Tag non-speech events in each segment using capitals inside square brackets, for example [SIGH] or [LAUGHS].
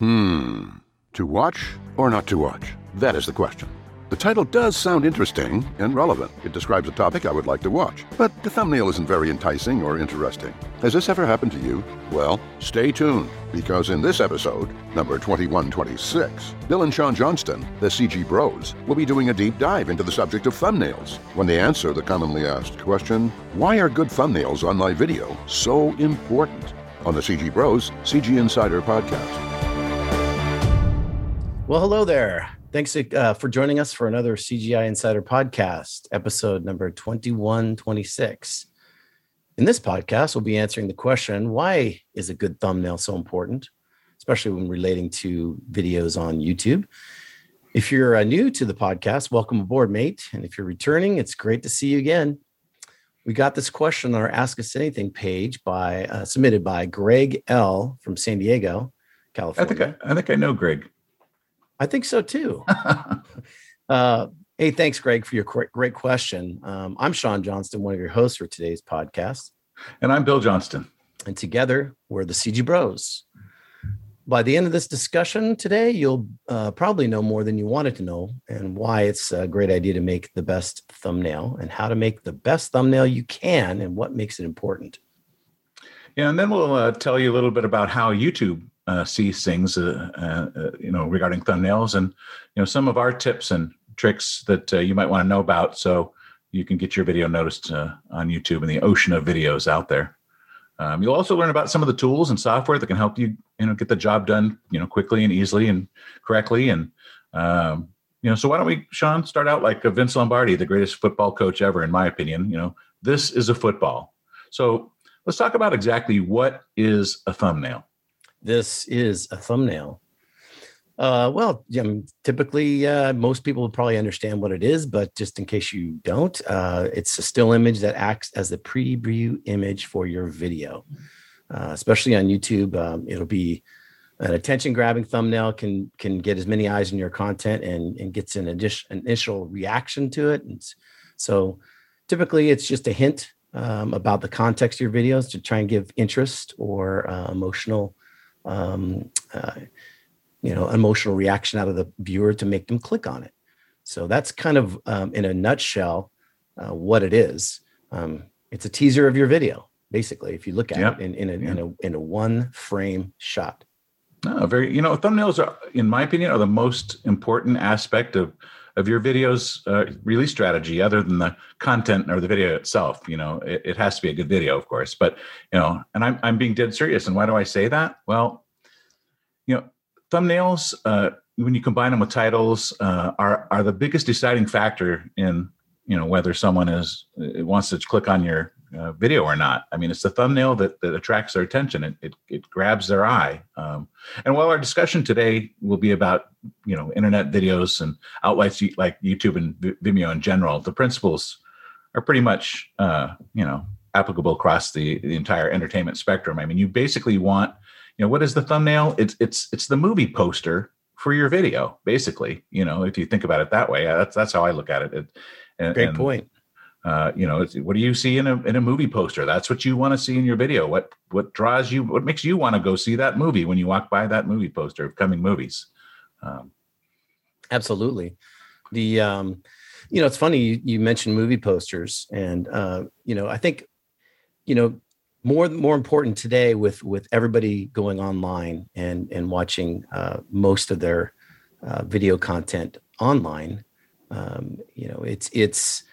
Hmm. To watch or not to watch? That is the question. The title does sound interesting and relevant. It describes a topic I would like to watch, but the thumbnail isn't very enticing or interesting. Has this ever happened to you? Well, stay tuned, because in this episode, number 2126, Bill and Sean Johnston, the CG Bros, will be doing a deep dive into the subject of thumbnails when they answer the commonly asked question Why are good thumbnails on my video so important? On the CG Bros CG Insider podcast. Well, hello there. Thanks uh, for joining us for another CGI Insider podcast, episode number 2126. In this podcast, we'll be answering the question why is a good thumbnail so important, especially when relating to videos on YouTube? If you're uh, new to the podcast, welcome aboard, mate. And if you're returning, it's great to see you again. We got this question on our Ask Us Anything page by uh, submitted by Greg L from San Diego, California. I think I, I think I know Greg. I think so too. [LAUGHS] uh, hey, thanks, Greg, for your great question. Um, I'm Sean Johnston, one of your hosts for today's podcast. And I'm Bill Johnston. And together, we're the CG Bros. By the end of this discussion today, you'll uh, probably know more than you wanted to know and why it's a great idea to make the best thumbnail and how to make the best thumbnail you can and what makes it important. Yeah, and then we'll uh, tell you a little bit about how YouTube uh, sees things, uh, uh, you know, regarding thumbnails, and you know some of our tips and tricks that uh, you might want to know about, so you can get your video noticed uh, on YouTube and the ocean of videos out there. Um, you'll also learn about some of the tools and software that can help you, you know, get the job done, you know, quickly and easily and correctly. And um, you know, so why don't we, Sean, start out like Vince Lombardi, the greatest football coach ever, in my opinion. You know, this is a football. So let's talk about exactly what is a thumbnail this is a thumbnail. Uh, well, typically, uh, most people will probably understand what it is, but just in case you don't, uh, it's a still image that acts as the preview image for your video. Uh, especially on YouTube, um, it'll be an attention-grabbing thumbnail can can get as many eyes on your content and and gets an addition, initial reaction to it. And so, typically, it's just a hint um, about the context of your videos to try and give interest or uh, emotional um, uh, you know emotional reaction out of the viewer to make them click on it. So that's kind of um, in a nutshell uh, what it is. Um, it's a teaser of your video basically if you look at yep. it in, in, a, in a in a one frame shot. No, very you know thumbnails are in my opinion are the most important aspect of of your video's uh, release strategy other than the content or the video itself you know it, it, has to be a good video of course but you know and I'm, I'm being dead serious and why do i say that? Well you know thumbnails uh, when you combine them with titles uh, are are the biggest deciding factor in you know whether someone is wants to click on your uh, video or not. I mean, it's the thumbnail that, that attracts their attention. It, it, it grabs their eye. Um, and while our discussion today will be about, you know, internet videos and outlets like YouTube and Vimeo in general, the principles are pretty much, uh, you know, applicable across the, the entire entertainment spectrum. I mean, you basically want, you know, what is the thumbnail? It's, it's, it's the movie poster for your video, basically, you know, if you think about it that way, that's, that's how I look at it. it and, Great point uh, you know, what do you see in a in a movie poster? That's what you want to see in your video. What what draws you? What makes you want to go see that movie when you walk by that movie poster of coming movies? Um, Absolutely. The um, you know, it's funny you, you mentioned movie posters, and uh, you know, I think you know more more important today with with everybody going online and and watching uh, most of their uh, video content online. Um, you know, it's it's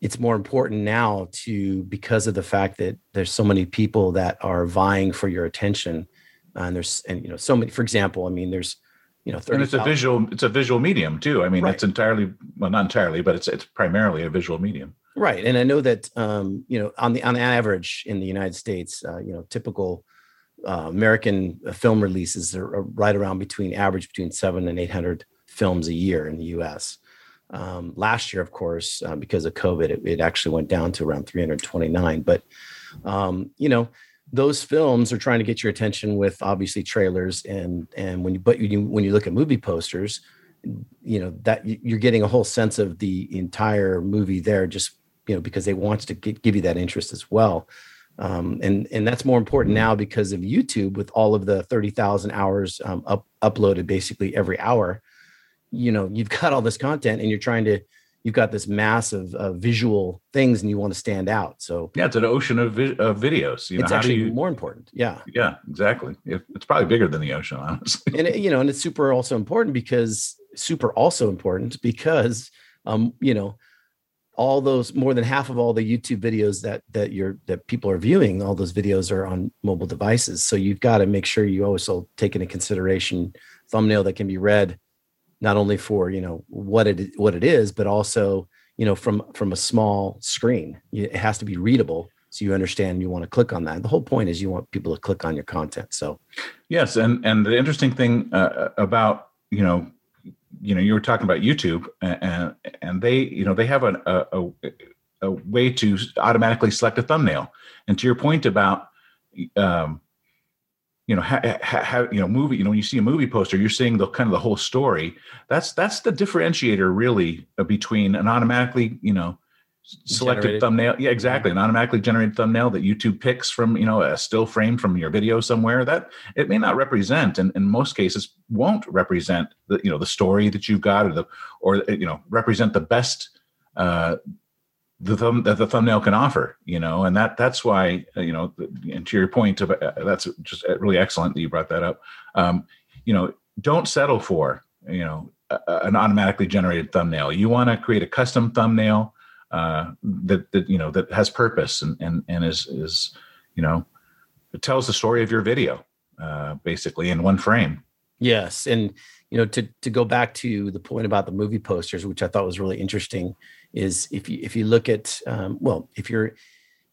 it's more important now to because of the fact that there's so many people that are vying for your attention and there's and you know so many for example i mean there's you know 30, and it's a visual it's a visual medium too. I mean right. it's entirely well not entirely but it's it's primarily a visual medium. Right and i know that um you know on the on average in the united states uh, you know typical uh, american film releases are right around between average between seven and 800 films a year in the us um, last year, of course, uh, because of COVID, it, it, actually went down to around 329. But um, you know, those films are trying to get your attention with obviously trailers and and when you but you when you look at movie posters, you know that you're getting a whole sense of the entire movie there, just you know because they want to get, give you that interest as well. um, and and that's more important now because of YouTube with all of the thirty thousand hours um, up, uploaded basically every hour. You know, you've got all this content, and you're trying to you've got this mass of, of visual things, and you want to stand out. So yeah, it's an ocean of, vi- of videos. You know, it's actually you, more important. Yeah, yeah, exactly. it's probably bigger than the ocean, honestly. And it, you know, and it's super also important because super also important because um, you know all those more than half of all the YouTube videos that that you're that people are viewing, all those videos are on mobile devices. So you've got to make sure you also take into consideration thumbnail that can be read not only for you know what it what it is, but also you know from from a small screen. It has to be readable so you understand you want to click on that. The whole point is you want people to click on your content. So yes, and and the interesting thing uh, about you know you know you were talking about youtube and and they you know they have a, a, a way to automatically select a thumbnail and to your point about um you know how, you know movie you know when you see a movie poster you're seeing the kind of the whole story that's that's the differentiator really between an automatically you know selected generated. thumbnail. Yeah, exactly. An automatically generated thumbnail that YouTube picks from, you know, a still frame from your video somewhere that it may not represent and in most cases won't represent the, you know, the story that you've got or the, or, you know, represent the best, uh, the thumb that the thumbnail can offer, you know, and that that's why, uh, you know, and to your point of uh, that's just really excellent that you brought that up. Um, you know, don't settle for, you know, a, an automatically generated thumbnail. You want to create a custom thumbnail uh, that that you know that has purpose and and and is is you know it tells the story of your video uh, basically in one frame. Yes, and you know to to go back to the point about the movie posters, which I thought was really interesting, is if you if you look at um, well if you're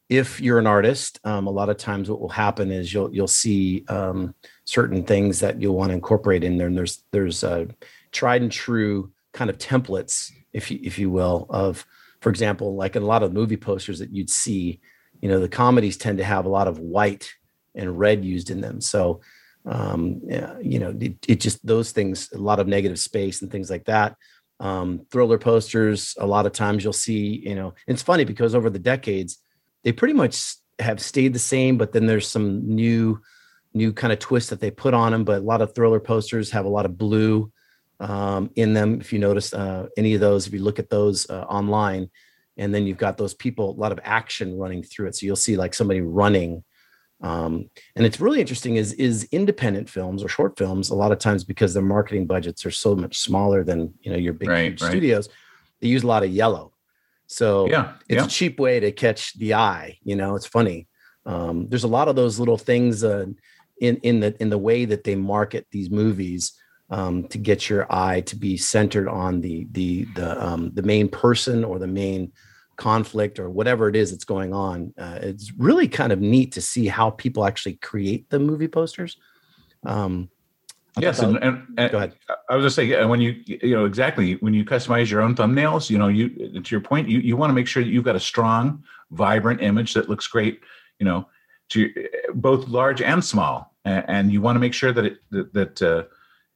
if you're an artist, um, a lot of times what will happen is you'll you'll see um, certain things that you'll want to incorporate in there, and there's there's uh, tried and true kind of templates, if you if you will, of for example, like in a lot of movie posters that you'd see, you know, the comedies tend to have a lot of white and red used in them. So, um, you know, it, it, just those things, a lot of negative space and things like that. Um, thriller posters, a lot of times you'll see, you know, it's funny because over the decades, they pretty much have stayed the same, but then there's some new, new kind of twists that they put on them. But a lot of thriller posters have a lot of blue um, in them. If you notice uh, any of those, if you look at those uh, online, and then you've got those people, a lot of action running through it. So you'll see like somebody running. Um, and it's really interesting is is independent films or short films a lot of times because their marketing budgets are so much smaller than you know your big right, right. studios they use a lot of yellow so yeah it's yeah. a cheap way to catch the eye you know it's funny um, there's a lot of those little things uh, in in the in the way that they market these movies um, to get your eye to be centered on the the the um, the main person or the main conflict or whatever it is that's going on. Uh, it's really kind of neat to see how people actually create the movie posters. Um, yes, and, and, and, go ahead. I was just saying, when you you know exactly when you customize your own thumbnails, you know, you to your point, you you want to make sure that you've got a strong, vibrant image that looks great. You know, to both large and small, and, you want to make sure that it that, that uh,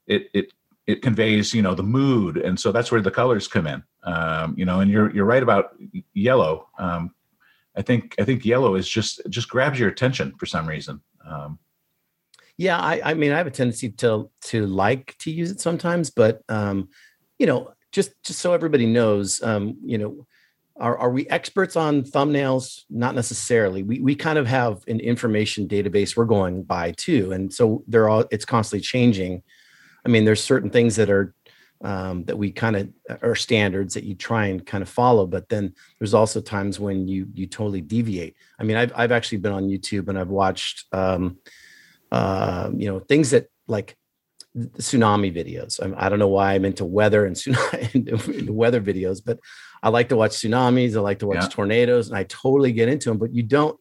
it it it conveys you know the mood and so that's where the colors come in um, you know and you're you're right about yellow. Um, i think i think yellow is just just grabs your attention for some reason. Um, yeah I, I mean i have a tendency to to like to use it sometimes but um, you know just just so everybody knows um, you know are, are we experts on thumbnails? Not necessarily. We, we kind of have an information database we're going by too and so they're all it's constantly changing. I mean, there's certain things that are um, that we kind of are standards that you try and kind of follow, but then there's also times when you you totally deviate. I mean, I've I've actually been on YouTube and I've watched um, uh, you know things that like tsunami videos. I, I, don't know why I'm into weather and tsunami [LAUGHS] weather videos, but I like to watch tsunamis. I like to watch yeah. tornadoes, and I totally get into them. But you don't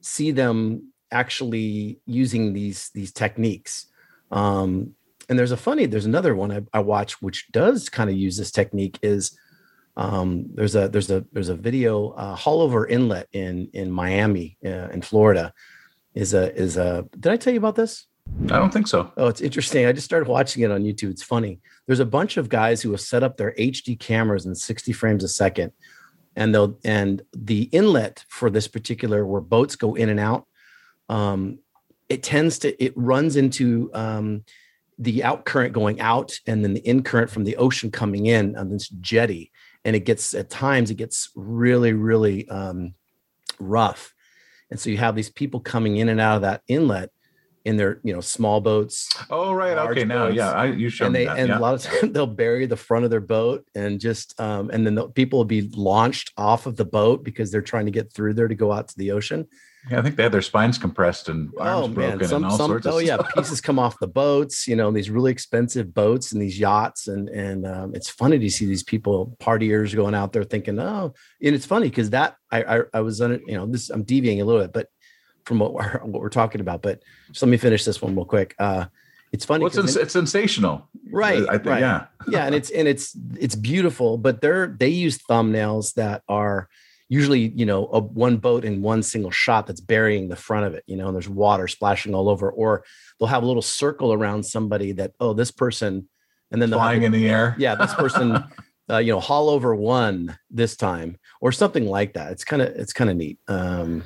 see them actually using these these techniques. Um, and there's a funny there's another one I, I watch which does kind of use this technique is um, there's a there's a there's a video uh, Haulover Inlet in in Miami uh, in Florida is a is a did I tell you about this? I don't think so. Oh, it's interesting. I just started watching it on YouTube. It's funny. There's a bunch of guys who have set up their HD cameras in 60 frames a second and they'll and the inlet for this particular where boats go in and out um, it tends to it runs into um, the out current going out and then the in current from the ocean coming in on this jetty. And it gets at times it gets really really um, rough. And so you have these people coming in and out of that inlet in their you know small boats oh right okay now yeah I, you showed and they that, and yeah. a lot of [LAUGHS] times they'll bury the front of their boat and just um and then the people will be launched off of the boat because they're trying to get through there to go out to the ocean yeah, I think they had their spines compressed and arms oh broken some, and all some sorts of oh yeah pieces come off the boats you know these really expensive boats and these yachts and and um, it's funny to see these people partiers going out there thinking oh and it's funny because that I, I i was on it. you know this i'm deviating a little bit but from what we're what we're talking about but just let me finish this one real quick uh it's funny Well, it's, it's sensational, Right, I think, right. yeah. [LAUGHS] yeah and it's and it's it's beautiful but they're they use thumbnails that are usually you know a one boat in one single shot that's burying the front of it you know and there's water splashing all over or they'll have a little circle around somebody that oh this person and then they'll have flying in the air. yeah this person [LAUGHS] uh, you know haul over one this time or something like that it's kind of it's kind of neat um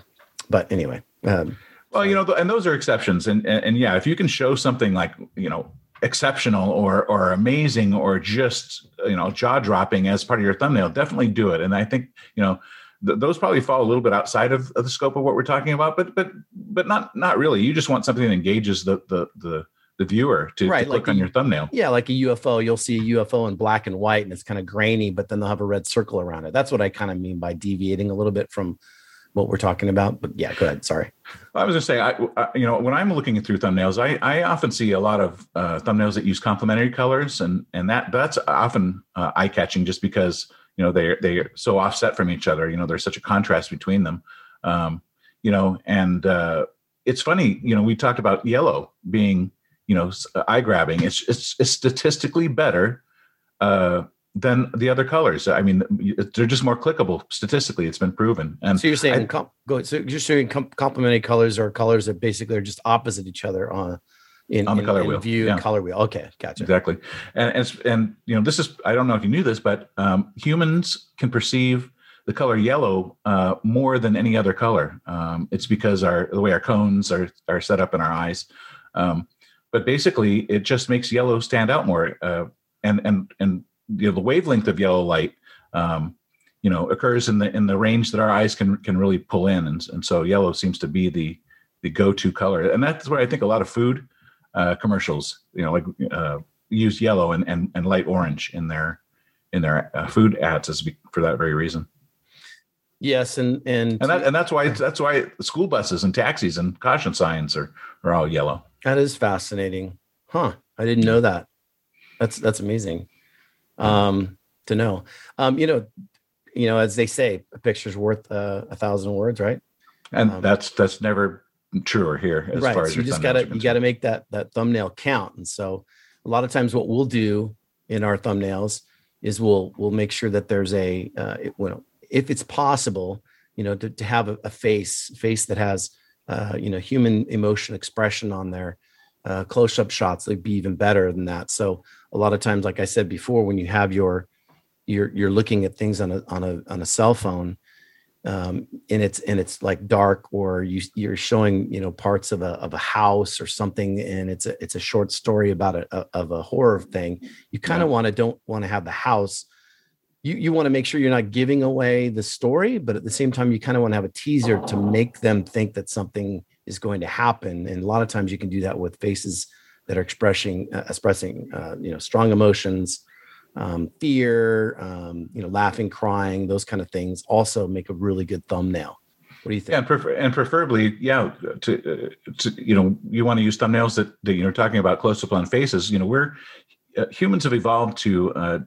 but anyway um Well, you know, and those are exceptions, and, and and yeah, if you can show something like you know exceptional or or amazing or just you know jaw dropping as part of your thumbnail, definitely do it. And I think you know th- those probably fall a little bit outside of, of the scope of what we're talking about, but but but not not really. You just want something that engages the the the, the viewer to, to Right, click like on your thumbnail. Yeah, like a UFO, you'll see a UFO in black and white and it's kind of grainy, but then they'll have a red circle around it. That's what I kind of mean by deviating a little bit from what we're talking about. But yeah, go ahead. Sorry. I was going to say, I, I, you know, when I'm looking through thumbnails, I, I often see a lot of uh, thumbnails that use complementary colors, and and that that's often uh, eye catching just because you know they they're so offset from each other. You know, there's such a contrast between them. Um, you know, and uh, it's funny. You know, we talked about yellow being you know eye grabbing. It's it's, it's statistically better. Uh, than the other colors. I mean, they're just more clickable statistically. It's been proven. And So you're saying I- com- go. So you're saying com- complementary colors are colors that basically are just opposite each other on in, On the in- color in wheel, view yeah. and color wheel. Okay, gotcha. Exactly, and and, and you know this is I don't know if you knew this, but um, humans can perceive the color yellow uh, more than any other color. Um, it's because our the way our cones are are set up in our eyes, um, but basically it just makes yellow stand out more. Uh, and and and you know the wavelength of yellow light, um, you know, occurs in the in the range that our eyes can can really pull in, and and so yellow seems to be the the go to color, and that's where I think a lot of food uh, commercials, you know, like uh, use yellow and, and and light orange in their in their uh, food ads as for that very reason. Yes, and and, And that and that's why that's why school buses and taxis and caution signs are are all yellow. that is fascinating, huh? I didn't know that. That's that's amazing um, to know. Um, you know, you know, as they say, a picture's worth uh, a thousand words, right? And Um, that's that's never truer here as right. far So as you just gotta you gotta make that that thumbnail count. And so a lot of times what we'll do in our thumbnails is we'll we'll make sure that there's a uh, it, well, if it's possible, you know, to, to have a, a face face that has uh, you know human emotion expression on there. Uh, close up shots they'd be even better than that. So a lot of times, like I said before, when you have your you're you're looking at things on a on a on a cell phone um, and it's and it's like dark or you you're showing you know parts of a of a house or something and it's a it's a short story about a, a of a horror thing you kind of Yeah. want to don't want to have the house you you want to make sure you're not giving away the story but at the same time you kind of want to have a teaser to make them think that something is going to happen and a lot of times you can do that with faces that are expressing uh, expressing uh, you know strong emotions um, fear, um, you know, laughing, crying, those kind of things also make a really good thumbnail. What do you think? Yeah, and, prefer- and preferably, yeah, to, uh, to you know, you want to use thumbnails that, that you're talking about close up on faces. You know, we're uh, humans have evolved to, uh,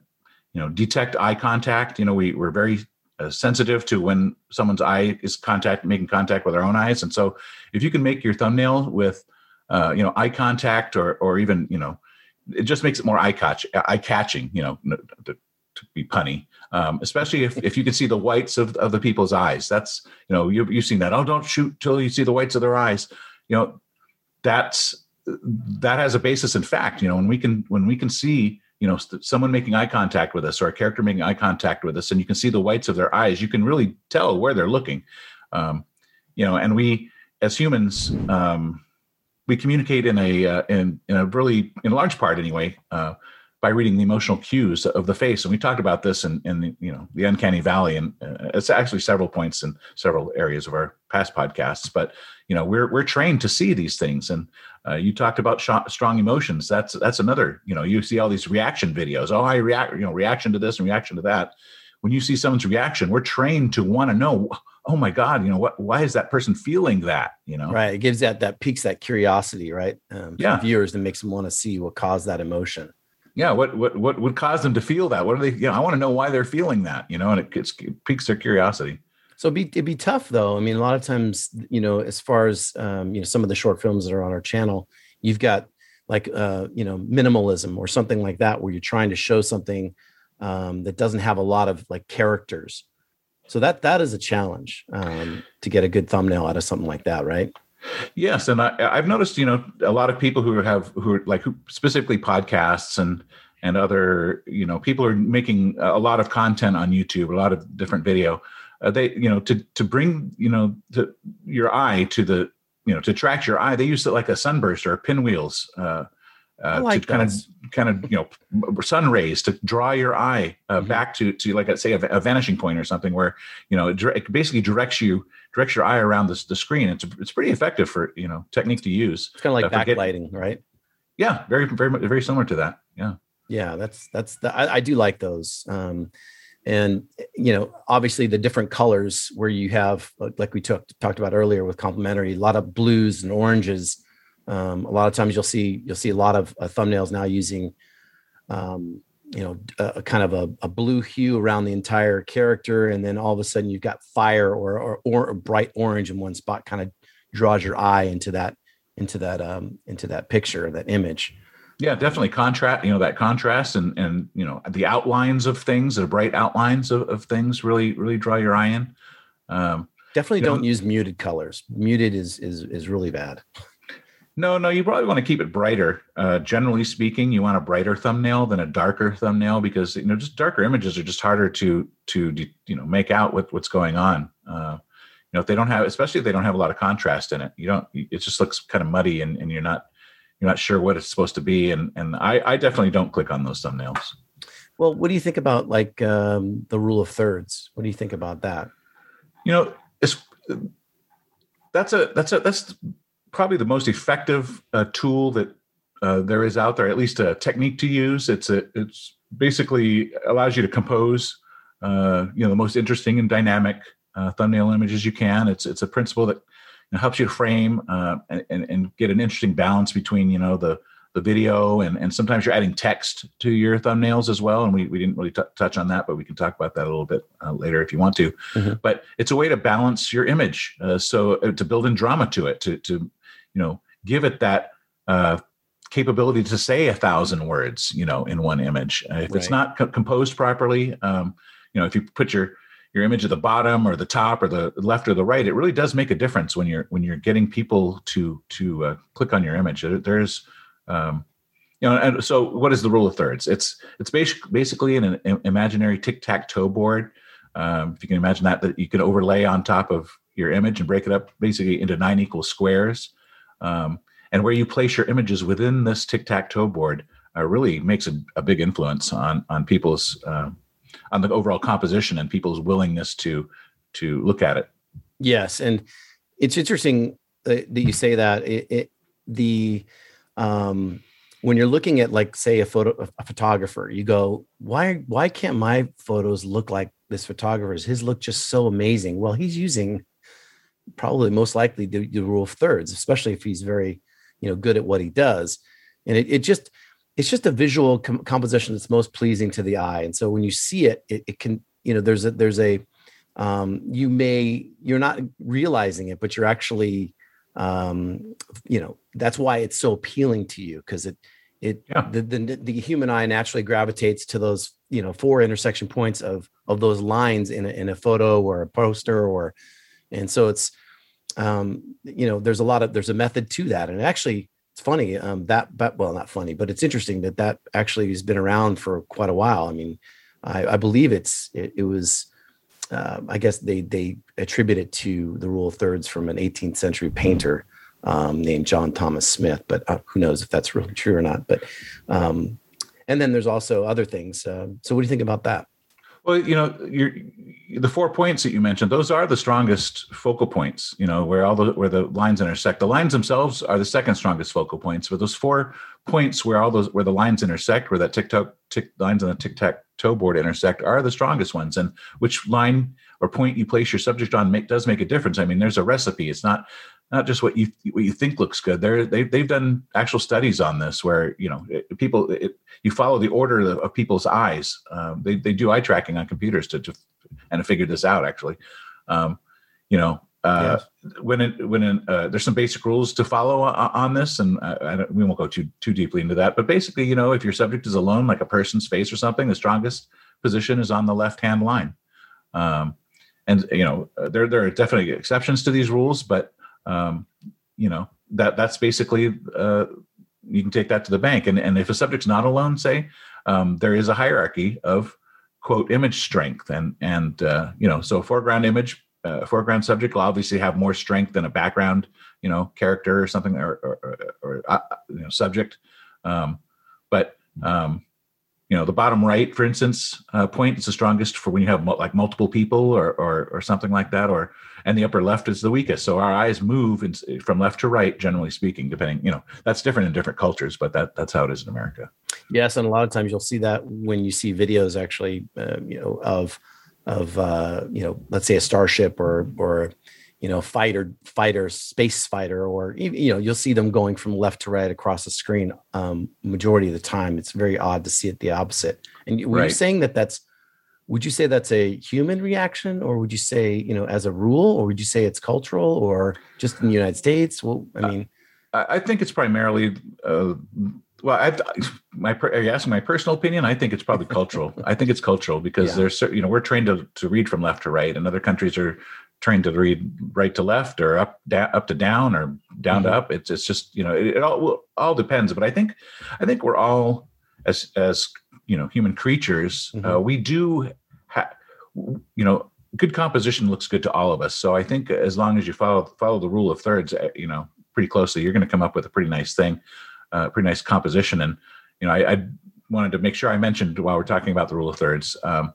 you know, detect eye contact. You know, we we're very uh, sensitive to when someone's eye is contact making contact with our own eyes, and so if you can make your thumbnail with, uh, you know, eye contact or or even you know, it just makes it more eye catch eye catching. You know, to, to be punny, um, especially if, if you can see the whites of, of the people's eyes. That's you know you you've seen that. Oh, don't shoot till you see the whites of their eyes. You know, that's that has a basis in fact. You know, when we can when we can see you know someone making eye contact with us or a character making eye contact with us and you can see the whites of their eyes you can really tell where they're looking um, you know and we as humans um, we communicate in a uh, in in a really in large part anyway uh, by reading the emotional cues of the face and we talked about this in in the, you know the uncanny valley and uh, it's actually several points in several areas of our past podcasts but you know we're we're trained to see these things and uh, you talked about sh- strong emotions. That's that's another. You know, you see all these reaction videos. Oh, I react. You know, reaction to this and reaction to that. When you see someone's reaction, we're trained to want to know. Oh my God, you know what? Why is that person feeling that? You know, right? It gives that that piques that curiosity, right? Um, yeah, viewers that makes them want to see what caused that emotion. Yeah, what what what would cause them to feel that? What are they? You know, I want to know why they're feeling that. You know, and it, gets, it piques their curiosity. So it'd be, it'd be tough though. I mean, a lot of times, you know, as far as um, you know, some of the short films that are on our channel, you've got like uh, you know minimalism or something like that where you're trying to show something um, that doesn't have a lot of like characters so that that is a challenge um, to get a good thumbnail out of something like that right? Yes and I, i've noticed you know a lot of people who have who are like who specifically podcasts and and other you know people are making a lot of content on youtube a lot of different video. Uh, they you know to to bring you know to your eye to the you know to track your eye they use it like a sunburst or pinwheels uh, uh, like to kind of kind of you know [LAUGHS] sun rays to draw your eye uh, mm-hmm. back to to like say a, a, vanishing point or something where you know it, it, basically directs you directs your eye around the, the screen. It's it's pretty effective for you know technique to use it's kind of like uh, backlighting right? Yeah very very very similar to that yeah. Yeah that's that's the, I, I do like those um and you know obviously the different colors where you have like we took, talked about earlier with complementary a lot of blues and oranges um, a lot of times you'll see you'll see a lot of uh, thumbnails now using um, you know a, a kind of a, a, blue hue around the entire character and then all of a sudden you've got fire or or, or bright orange in one spot kind of draws your eye into that into that um into that picture that image yeah, definitely contrast. You know that contrast and and you know the outlines of things, the bright outlines of, of things, really really draw your eye in. Um, definitely don't know, use muted colors. Muted is is is really bad. No, no, you probably want to keep it brighter. Uh, generally speaking, you want a brighter thumbnail than a darker thumbnail because you know just darker images are just harder to to you know make out what what's going on. Uh, you know if they don't have, especially if they don't have a lot of contrast in it, you don't. It just looks kind of muddy and, and you're not you're not sure what it's supposed to be and and i i definitely don't click on those thumbnails well what do you think about like um, the rule of thirds what do you think about that you know it's that's a that's a that's probably the most effective uh, tool that uh, there is out there at least a technique to use. It's a it's basically allows you to compose uh, you know the most interesting and dynamic uh, thumbnail images you can. It's it's a principle that it helps you to frame uh, and, and get an interesting balance between you know the the video and and sometimes you're adding text to your thumbnails as well. And we, we didn't really t- touch on that but we can talk about that a little bit uh, later if you want to. Mm-hmm. but it's a way to balance your image uh, so uh, to build in drama to it to to you know give it that uh, capability to say a thousand words you know in one image. If right. it's not co- composed properly um, you know if you put your your image at the bottom or the top or the left or the right it really does make a difference when you're when you're getting people to to uh, click on your image. There's um, you know and so what is the rule of thirds? It's it's basically basically an, an imaginary tic-tac-toe board. Um, if you can imagine that that you can overlay on top of your image and break it up basically into nine equal squares um, and where you place your images within this tic-tac-toe board uh, really makes a, a, big influence on on people's uh, on the overall composition and people's willingness to to look at it. Yes, and it's interesting that, you say that. It, it, the um, when you're looking at like say a photo a photographer, you go, why why can't my photos look like this photographer's? His look just so amazing. Well, he's using probably most likely the, the rule of thirds, especially if he's very you know good at what he does, and it, it just it's just a visual com- composition that's most pleasing to the eye and so when you see it it, it can you know there's a there's a um, you may you're not realizing it but you're actually um, you know that's why it's so appealing to you because it it yeah. the, the the human eye naturally gravitates to those you know four intersection points of of those lines in a, in a photo or a poster or and so it's um you know there's a lot of there's a method to that and actually it's funny um, that, but well, not funny, but it's interesting that that actually has been around for quite a while. I mean, I, I believe it's it, it was. Uh, I guess they they attribute it to the rule of thirds from an 18th century painter um, named John Thomas Smith, but uh, who knows if that's really true or not. But um, and then there's also other things. Uh, so what do you think about that? Well, you know, the four points that you mentioned; those are the strongest focal points. You know, where all the where the lines intersect. The lines themselves are the second strongest focal points, but those four points where all those where the lines intersect, where that tic tac tick lines on the tic tac toe board intersect, are the strongest ones. And which line or point you place your subject on make, does make a difference. I mean, there's a recipe. It's not not just what you what you think looks good. They're they they've done actual studies on this where you know it, people it, you follow the order of, of people's eyes. Um, they they do eye tracking on computers to, to and to figure this out actually. Um, you know. Uh, yes. When it, when it, uh, there's some basic rules to follow on, on this, and I, we won't go too too deeply into that. But basically, you know, if your subject is alone, like a person's face or something, the strongest position is on the left hand line. Um, and you know, there there are definitely exceptions to these rules, but um, you know that that's basically uh, you can take that to the bank. And, and if a subject's not alone say um, there is a hierarchy of quote image strength. And and uh, you know so foreground image uh, foreground subject will obviously have more strength than a background you know character or something or or, or, or uh, you know subject. Um, but um, you know the bottom right for instance uh, point is the strongest for when you have mo- like multiple people or, or or something like that or and the upper left is the weakest. So our eyes move in, from left to right generally speaking depending you know that's different in different cultures but that that's how it is in america. Yes and a lot of times you'll see that when you see videos actually uh, you know of of uh, you know let's say a starship or or you know fighter fighter space fighter or you know you'll see them going from left to right across the screen um majority of the time. It's very odd to see it the opposite. And were right. you saying that that's would you say that's a human reaction or would you say you know as a rule or would you say it's cultural or just in the united states well i mean uh, i think it's primarily uh, well, I, my are you asking my personal opinion? I think it's probably cultural. [LAUGHS] I think it's cultural because yeah. there's you know we're trained to, to read from left to right, and other countries are trained to read right to left or up down, up to down or down mm-hmm. to up. It's it's just you know it, it all all depends. But I think I think we're all as as you know human creatures. Mm-hmm. Uh, we do you know good composition looks good to all of us. So I think as long as you follow follow the rule of thirds, uh, you know pretty closely, you're going to come up with a pretty nice thing, uh, pretty nice composition. And you know I, I wanted to make sure I mentioned while we're talking about the rule of thirds. Um,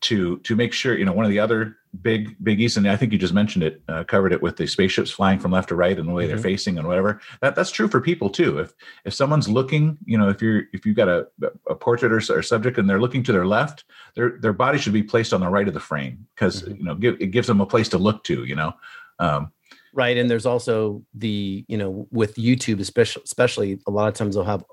to to make sure you know one of the other big biggies and i think you just mentioned it uh, covered it with the spaceships flying from left to right and the way mm-hmm. they're facing and whatever that that's true for people too if if someone's looking you know if you're if you've got a, a portrait or, or subject and they're looking to their left their their body should be placed on the right of the frame because mm-hmm. you know give, it gives them a place to look to you know um, right and there's also the you know with youtube especially especially a lot of times they'll have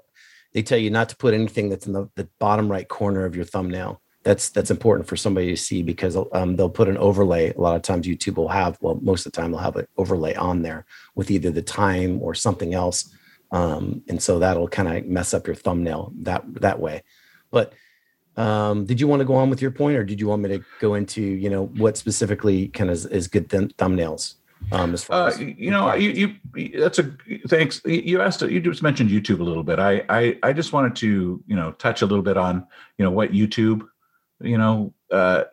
they tell you not to put anything that's in the, the bottom right corner of your thumbnail that's that's important for somebody to see because um, they'll put an overlay. A lot of times, YouTube will have well, most of the time they'll have an overlay on there with either the time or something else, um, and so that'll kind of mess up your thumbnail that that way. But um, did you want to go on with your point, or did you want me to go into you know what specifically kind of is, is good th- thumbnails? Um, as far uh, as you know, you, you that's a thanks. You asked, you just mentioned YouTube a little bit. I, I, I just wanted to, you know, touch a little bit on, you know, what YouTube you know uh,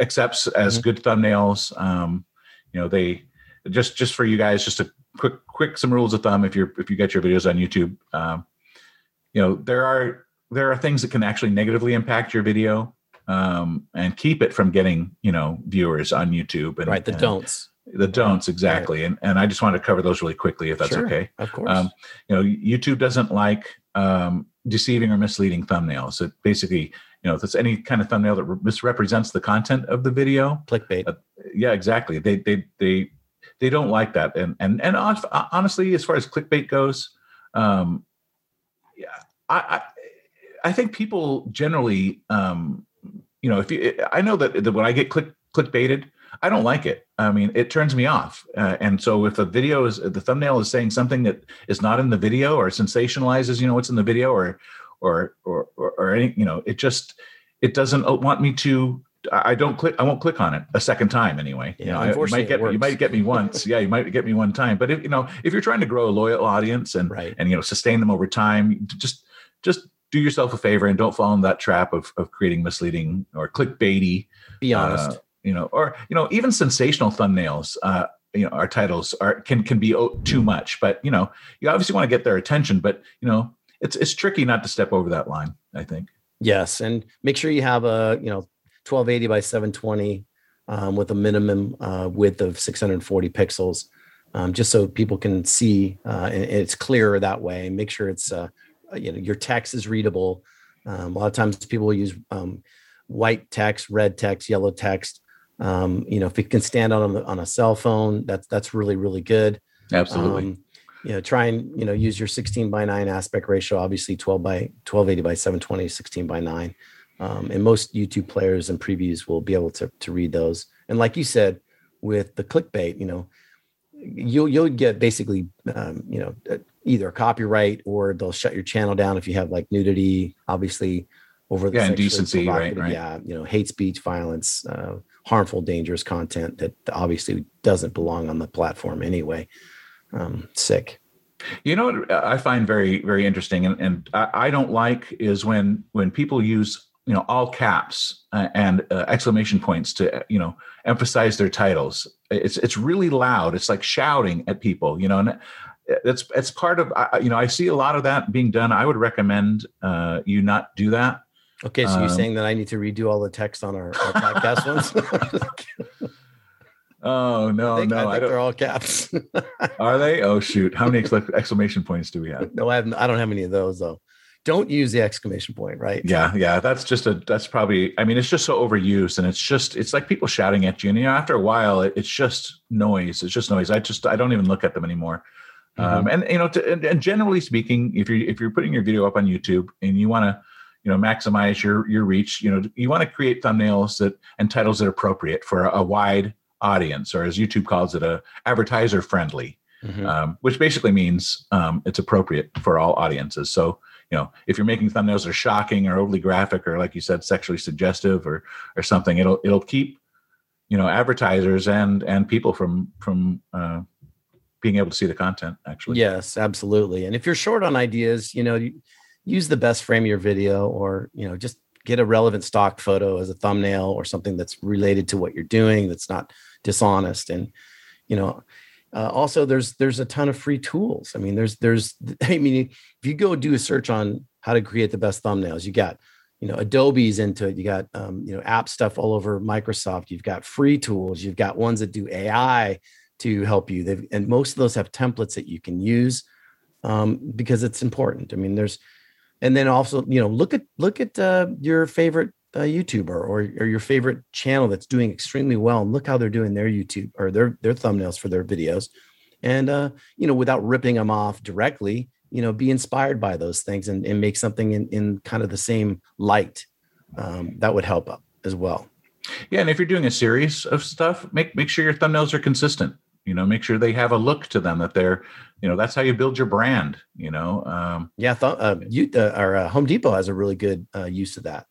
accepts as mm-hmm. good thumbnails. Um, you know, they just just for you guys, just a quick quick some rules of thumb if you're if you get your videos on YouTube. Um, you know, there are there are things that can actually negatively impact your video um, and keep it from getting you know viewers on YouTube. And, right, the and don'ts. The don'ts exactly, right. and and I just want to cover those really quickly, if that's sure, okay. Of course. Um, you know, YouTube doesn't like um, deceiving or misleading thumbnails. It basically you know if it's any kind of thumbnail that misrepresents the content of the video clickbait uh, yeah exactly they they they they don't like that and and and honestly as far as clickbait goes um yeah i i, I think people generally um you know if you i know that, that when i get click clickbaited I don't like it. I mean, it turns me off. Uh, and so if a video is the thumbnail is saying something that is not in the video or sensationalizes, you know, what's in the video or or or or, or any you know it just it doesn't want me to I don't click. I won't click on it a second time anyway. Yeah, you, know, unfortunately, might get it you might get me once. yeah, you might get me one time. But if you know if you're trying to grow a loyal audience and Right. and you know sustain them over time, just just do yourself a favor and don't fall in that trap of of creating misleading or clickbaity. Be honest. uh, you know, or you know even sensational thumbnails. Uh, you know, our titles are can can be too much. But you know, you obviously want to get their attention. But you know, it's it's tricky not to step over that line. I think. Yes, and make sure you have a you know 1280 by 720 um, with a minimum uh, width of 640 pixels, um, just so people can see uh, and, and it's clearer that way. Make sure it's uh, you know your text is readable. Um, a lot of times people use um, white text, red text, yellow text. Um, you know, if it can stand out on, the, on a cell phone, that's that's really really good. Absolutely. You know, try and you know use your 16 by 9 aspect ratio. Obviously, 12 by 1280 by 720, 16 by 9. Um, and most YouTube players and previews will be able to to read those. And like you said, with the clickbait, you know, you'll you'll get basically um, you know uh, either copyright or they'll shut your channel down if you have like nudity, obviously over the Yeah, indecency, right, right. Yeah, you know, hate speech, violence, uh, harmful, dangerous content that obviously doesn't belong on the platform anyway. Um, sick. You know what I find very very interesting, and, and I, I don't like is when when people use you know all caps uh, and uh, exclamation points to you know emphasize their titles. It's it's really loud. It's like shouting at people. You know, and it's it's part of I- you know I see a lot of that being done. I would recommend uh, you not do that. Okay, so you're Um, saying that I need to redo all the text on our, our podcast ones? [LAUGHS] [LAUGHS] [LAUGHS] Oh no, I think, no, I I, think they're all caps. [LAUGHS] Are they? Oh shoot! How many exclamation points do we have? no, I have. I don't have any of those though. Don't use the exclamation point, right? Yeah, yeah, that's just a that's probably. I mean, it's just so overused, and it's just it's like people shouting at you, and you know, after a while, it, it's just noise. It's just noise. I just I don't even look at them anymore. Um, and you know, to, and, and generally speaking, if you're if you're putting your video up on YouTube and you want to, you know, maximize your your reach, you know, you want to create thumbnails that and titles that are appropriate for a, a wide audience, or as YouTube calls it, a advertiser friendly Mhm. um, which basically means um, it's appropriate for all audiences. So, you know, if you're making thumbnails that are shocking or overly graphic, or like you said, sexually suggestive, or or something, it'll it'll keep you know advertisers and and people from from uh, being able to see the content. Actually, Yes, absolutely. And if you're short on ideas, you know, you, use the best frame of your video, or you know, just get a relevant stock photo as a thumbnail or something that's related to what you're doing that's not dishonest. And you know, uh, also there's there's a ton of free tools. I mean, there's there's [LAUGHS] I mean, if you go do a search on how to create the best thumbnails, you got you know Adobe's into it. You got um, you know app stuff all over Microsoft. You've got free tools. You've got ones that do AI to help you. They've, and most of those have templates that you can use um, because it's important. I mean, there's, and then also, you know, look at look at uh, your favorite uh, YouTuber or or your favorite channel that's doing extremely well, and look how they're doing their YouTube or their their thumbnails for their videos, and uh, you know, without ripping them off directly, you know, be inspired by those things and, and make something in in kind of the same light. Um, that would help up as well. yeah. And if you're doing a series of stuff, make make sure your thumbnails are consistent. You know, make sure they have a look to them that they're, you know, that's how you build your brand. You know, um, Yeah, th- uh, you, uh, or uh, Home Depot has a really good uh, use of that.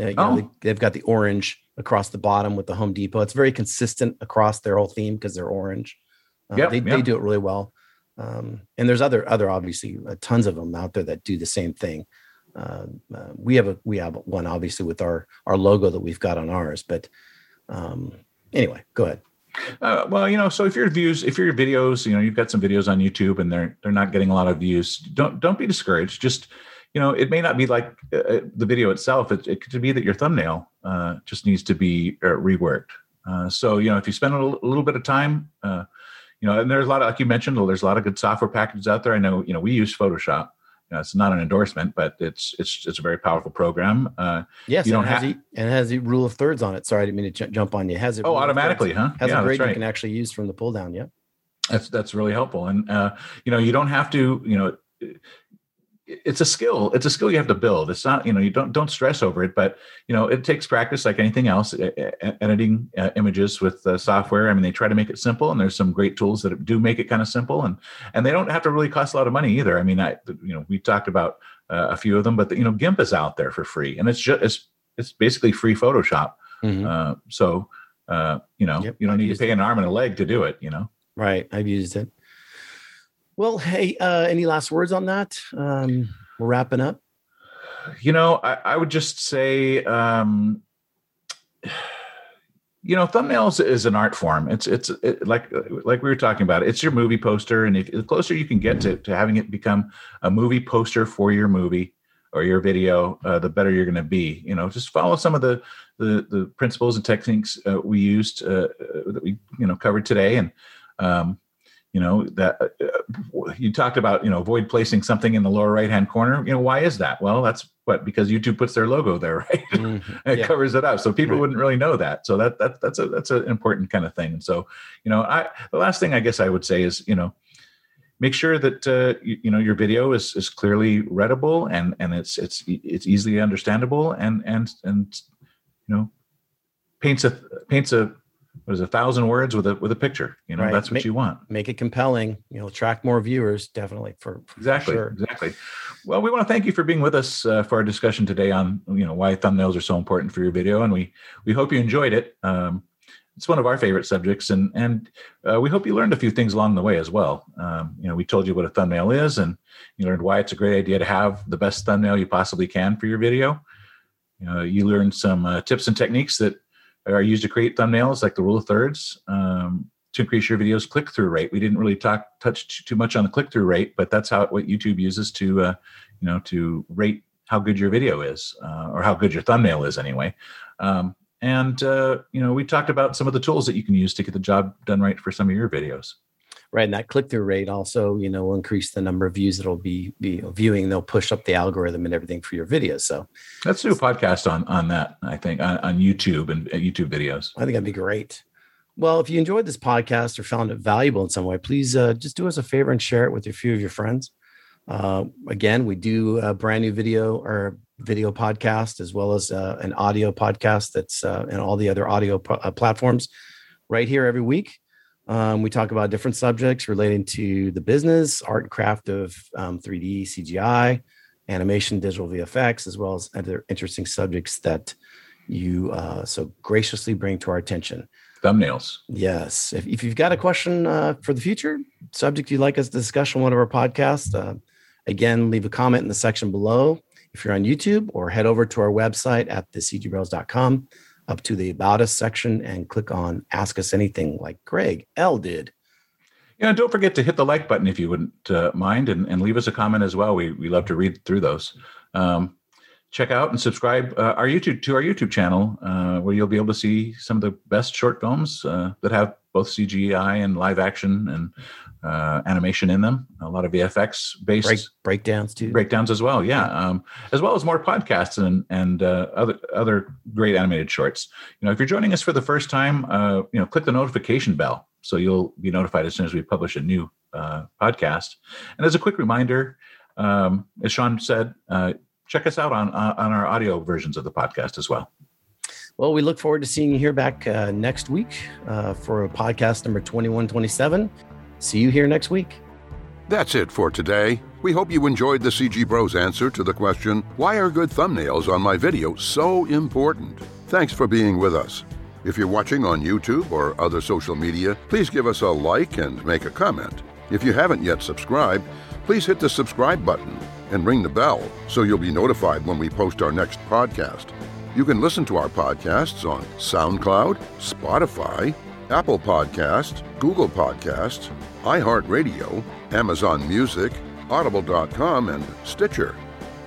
Uh, you know, Oh. they, they've got the orange across the bottom with the Home Depot. It's very consistent across their whole theme because they're orange. Uh, Yep, they, yep. they do it really well. Um, and there's other other obviously uh, tons of them out there that do the same thing. Uh, uh, we have a we have one obviously with our our logo that we've got on ours. But um, anyway, go ahead. Uh, well, you know, so if your views, if your videos, you know, you've got some videos on YouTube and they're they're not getting a lot of views, don't don't be discouraged. Just you know, it may not be like uh, the video itself. It, it could be that your thumbnail uh, just needs to be uh, reworked. Uh, so you know, if you spend a little, bit of time, uh, you know, and there's a lot of like you mentioned, there's a lot of good software packages out there. I know, you know, we use Photoshop. You know, it's not an endorsement, but it's it's it's a very powerful program. Uh, Yes, You and, don't have- the, and it has the rule of thirds on it. Sorry, I didn't mean to ju- jump on you. Has it oh, automatically, huh? has yeah, a grade right. you can actually use from the pull down. Yeah. that's that's really helpful and uh, you know you don't have to you know it's a skill it's a skill you have to build it's not you know you don't don't stress over it but you know it takes practice like anything else editing uh, images with uh, software i mean they try to make it simple and there's some great tools that do make it kind of simple and and they don't have to really cost a lot of money either i mean i you know we talked about uh, a few of them but you know gimp is out there for free and it's just it's it's basically free photoshop Mm-hmm. Uh, so, uh, you know, yep. you don't need to pay an arm and a leg to do it, you know? Right. I've used it. Well, hey, uh, any last words on that? Um, we're wrapping up. You know, I, I would just say, um, [SIGHS] you know, thumbnails is an art form. It's it's it, like like we were talking about. It's your movie poster, and if the closer you can get to to having it become a movie poster for your movie or your video, uh, the better you're going to be. You know, just follow some of the the, the principles and techniques uh, we used uh, uh that we you know covered today, and um, you know that uh, uh, you talked about you know avoid placing something in the lower right hand corner you know why is that well that's what because youtube puts their logo there [LAUGHS] right mm-hmm. it yeah. covers it up so people right. wouldn't really know that so that, that that's a that's an important kind of thing and so you know i the last thing i guess i would say is you know make sure that uh, you, you, know your video is is clearly readable and and it's it's it's easily understandable and and and you know paints a paints a what is a thousand words with a with a picture you know right. that's what make, you want. make it compelling you know attract more viewers definitely for, for exactly sure. exactly. Well we want to thank you for being with us uh, for our discussion today on you know why thumbnails are so important for your video and we we hope you enjoyed it. Um, it's one of our favorite subjects and and uh, we hope you learned a few things along the way as well. Um, you know we told you what a thumbnail is and you learned why it's a great idea to have the best thumbnail you possibly can for your video. You know you learned some uh, tips and techniques that are used to create thumbnails, like the rule of thirds, um, to increase your video's click through rate. We didn't really talk touch too much on the click through rate, but that's how what YouTube uses to uh, you know to rate how good your video is uh, or how good your thumbnail is anyway. Um, and uh, you know we talked about some of the tools that you can use to get the job done right for some of your videos right and that click-through rate also you know will increase the number of views that'll be, be viewing they'll push up the algorithm and everything for your videos so. Let's do a podcast on on that i think on, on youtube and uh, youtube videos. I think that'd be great. Well if you enjoyed this podcast or found it valuable in some way please uh, just do us a favor and share it with a few of your friends. Uh, again we do a brand new video or video podcast as well as uh, an audio podcast that's uh, and all the other audio p- uh, platforms right here every week um, we talk about different subjects relating to the business, art and craft of um, 3D, CGI, animation, digital VFX, as well as other interesting subjects that you uh, so graciously bring to our attention. Thumbnails. Yes. If, if you've got a question uh, for the future, subject you'd like us to discuss on one of our podcasts, uh, again, leave a comment in the section below if you're on YouTube or head over to our website at thecgbros.com up to the About Us section and click on Ask Us Anything, like Greg L did. Yeah, don't forget to hit the like button if you wouldn't uh, mind and, and leave us a comment as well. We, we love to read through those. Um, check out and subscribe uh, our YouTube to our YouTube channel, uh, where you'll be able to see some of the best short films uh, that have both CGI and live action and uh, animation in them. A lot of VFX based Break, breakdowns too. Breakdowns as well, yeah. Um, as well as more podcasts and and uh, other other great animated shorts. You know, if you're joining us for the first time, uh, you know, click the notification bell so you'll be notified as soon as we publish a new uh, podcast. And as a quick reminder, um, as Sean said, uh, check us out on uh, on our audio versions of the podcast as well. Well, we look forward to seeing you here back uh, next week uh, for podcast number 2127. See you here next week. That's it for today. We hope you enjoyed the CG Bros answer to the question Why are good thumbnails on my video so important? Thanks for being with us. If you're watching on YouTube or other social media, please give us a like and make a comment. If you haven't yet subscribed, please hit the subscribe button and ring the bell so you'll be notified when we post our next podcast. You can listen to our podcasts on SoundCloud, Spotify, Apple Podcasts, Google Podcasts, iHeartRadio, Amazon Music, Audible.com, and Stitcher.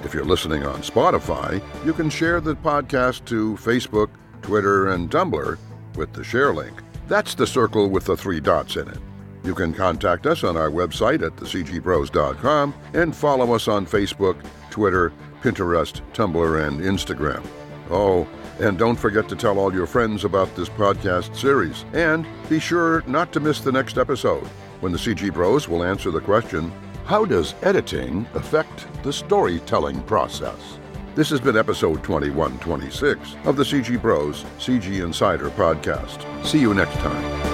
If you're listening on Spotify, you can share the podcast to Facebook, Twitter, and Tumblr with the share link. That's the circle with the three dots in it. You can contact us on our website at thecgbros.com and follow us on Facebook, Twitter, Pinterest, Tumblr, and Instagram. Oh, and don't forget to tell all your friends about this podcast series. And be sure not to miss the next episode when the CG Bros will answer the question How does editing affect the storytelling process? This has been episode 2126 of the CG Bros CG Insider podcast. See you next time.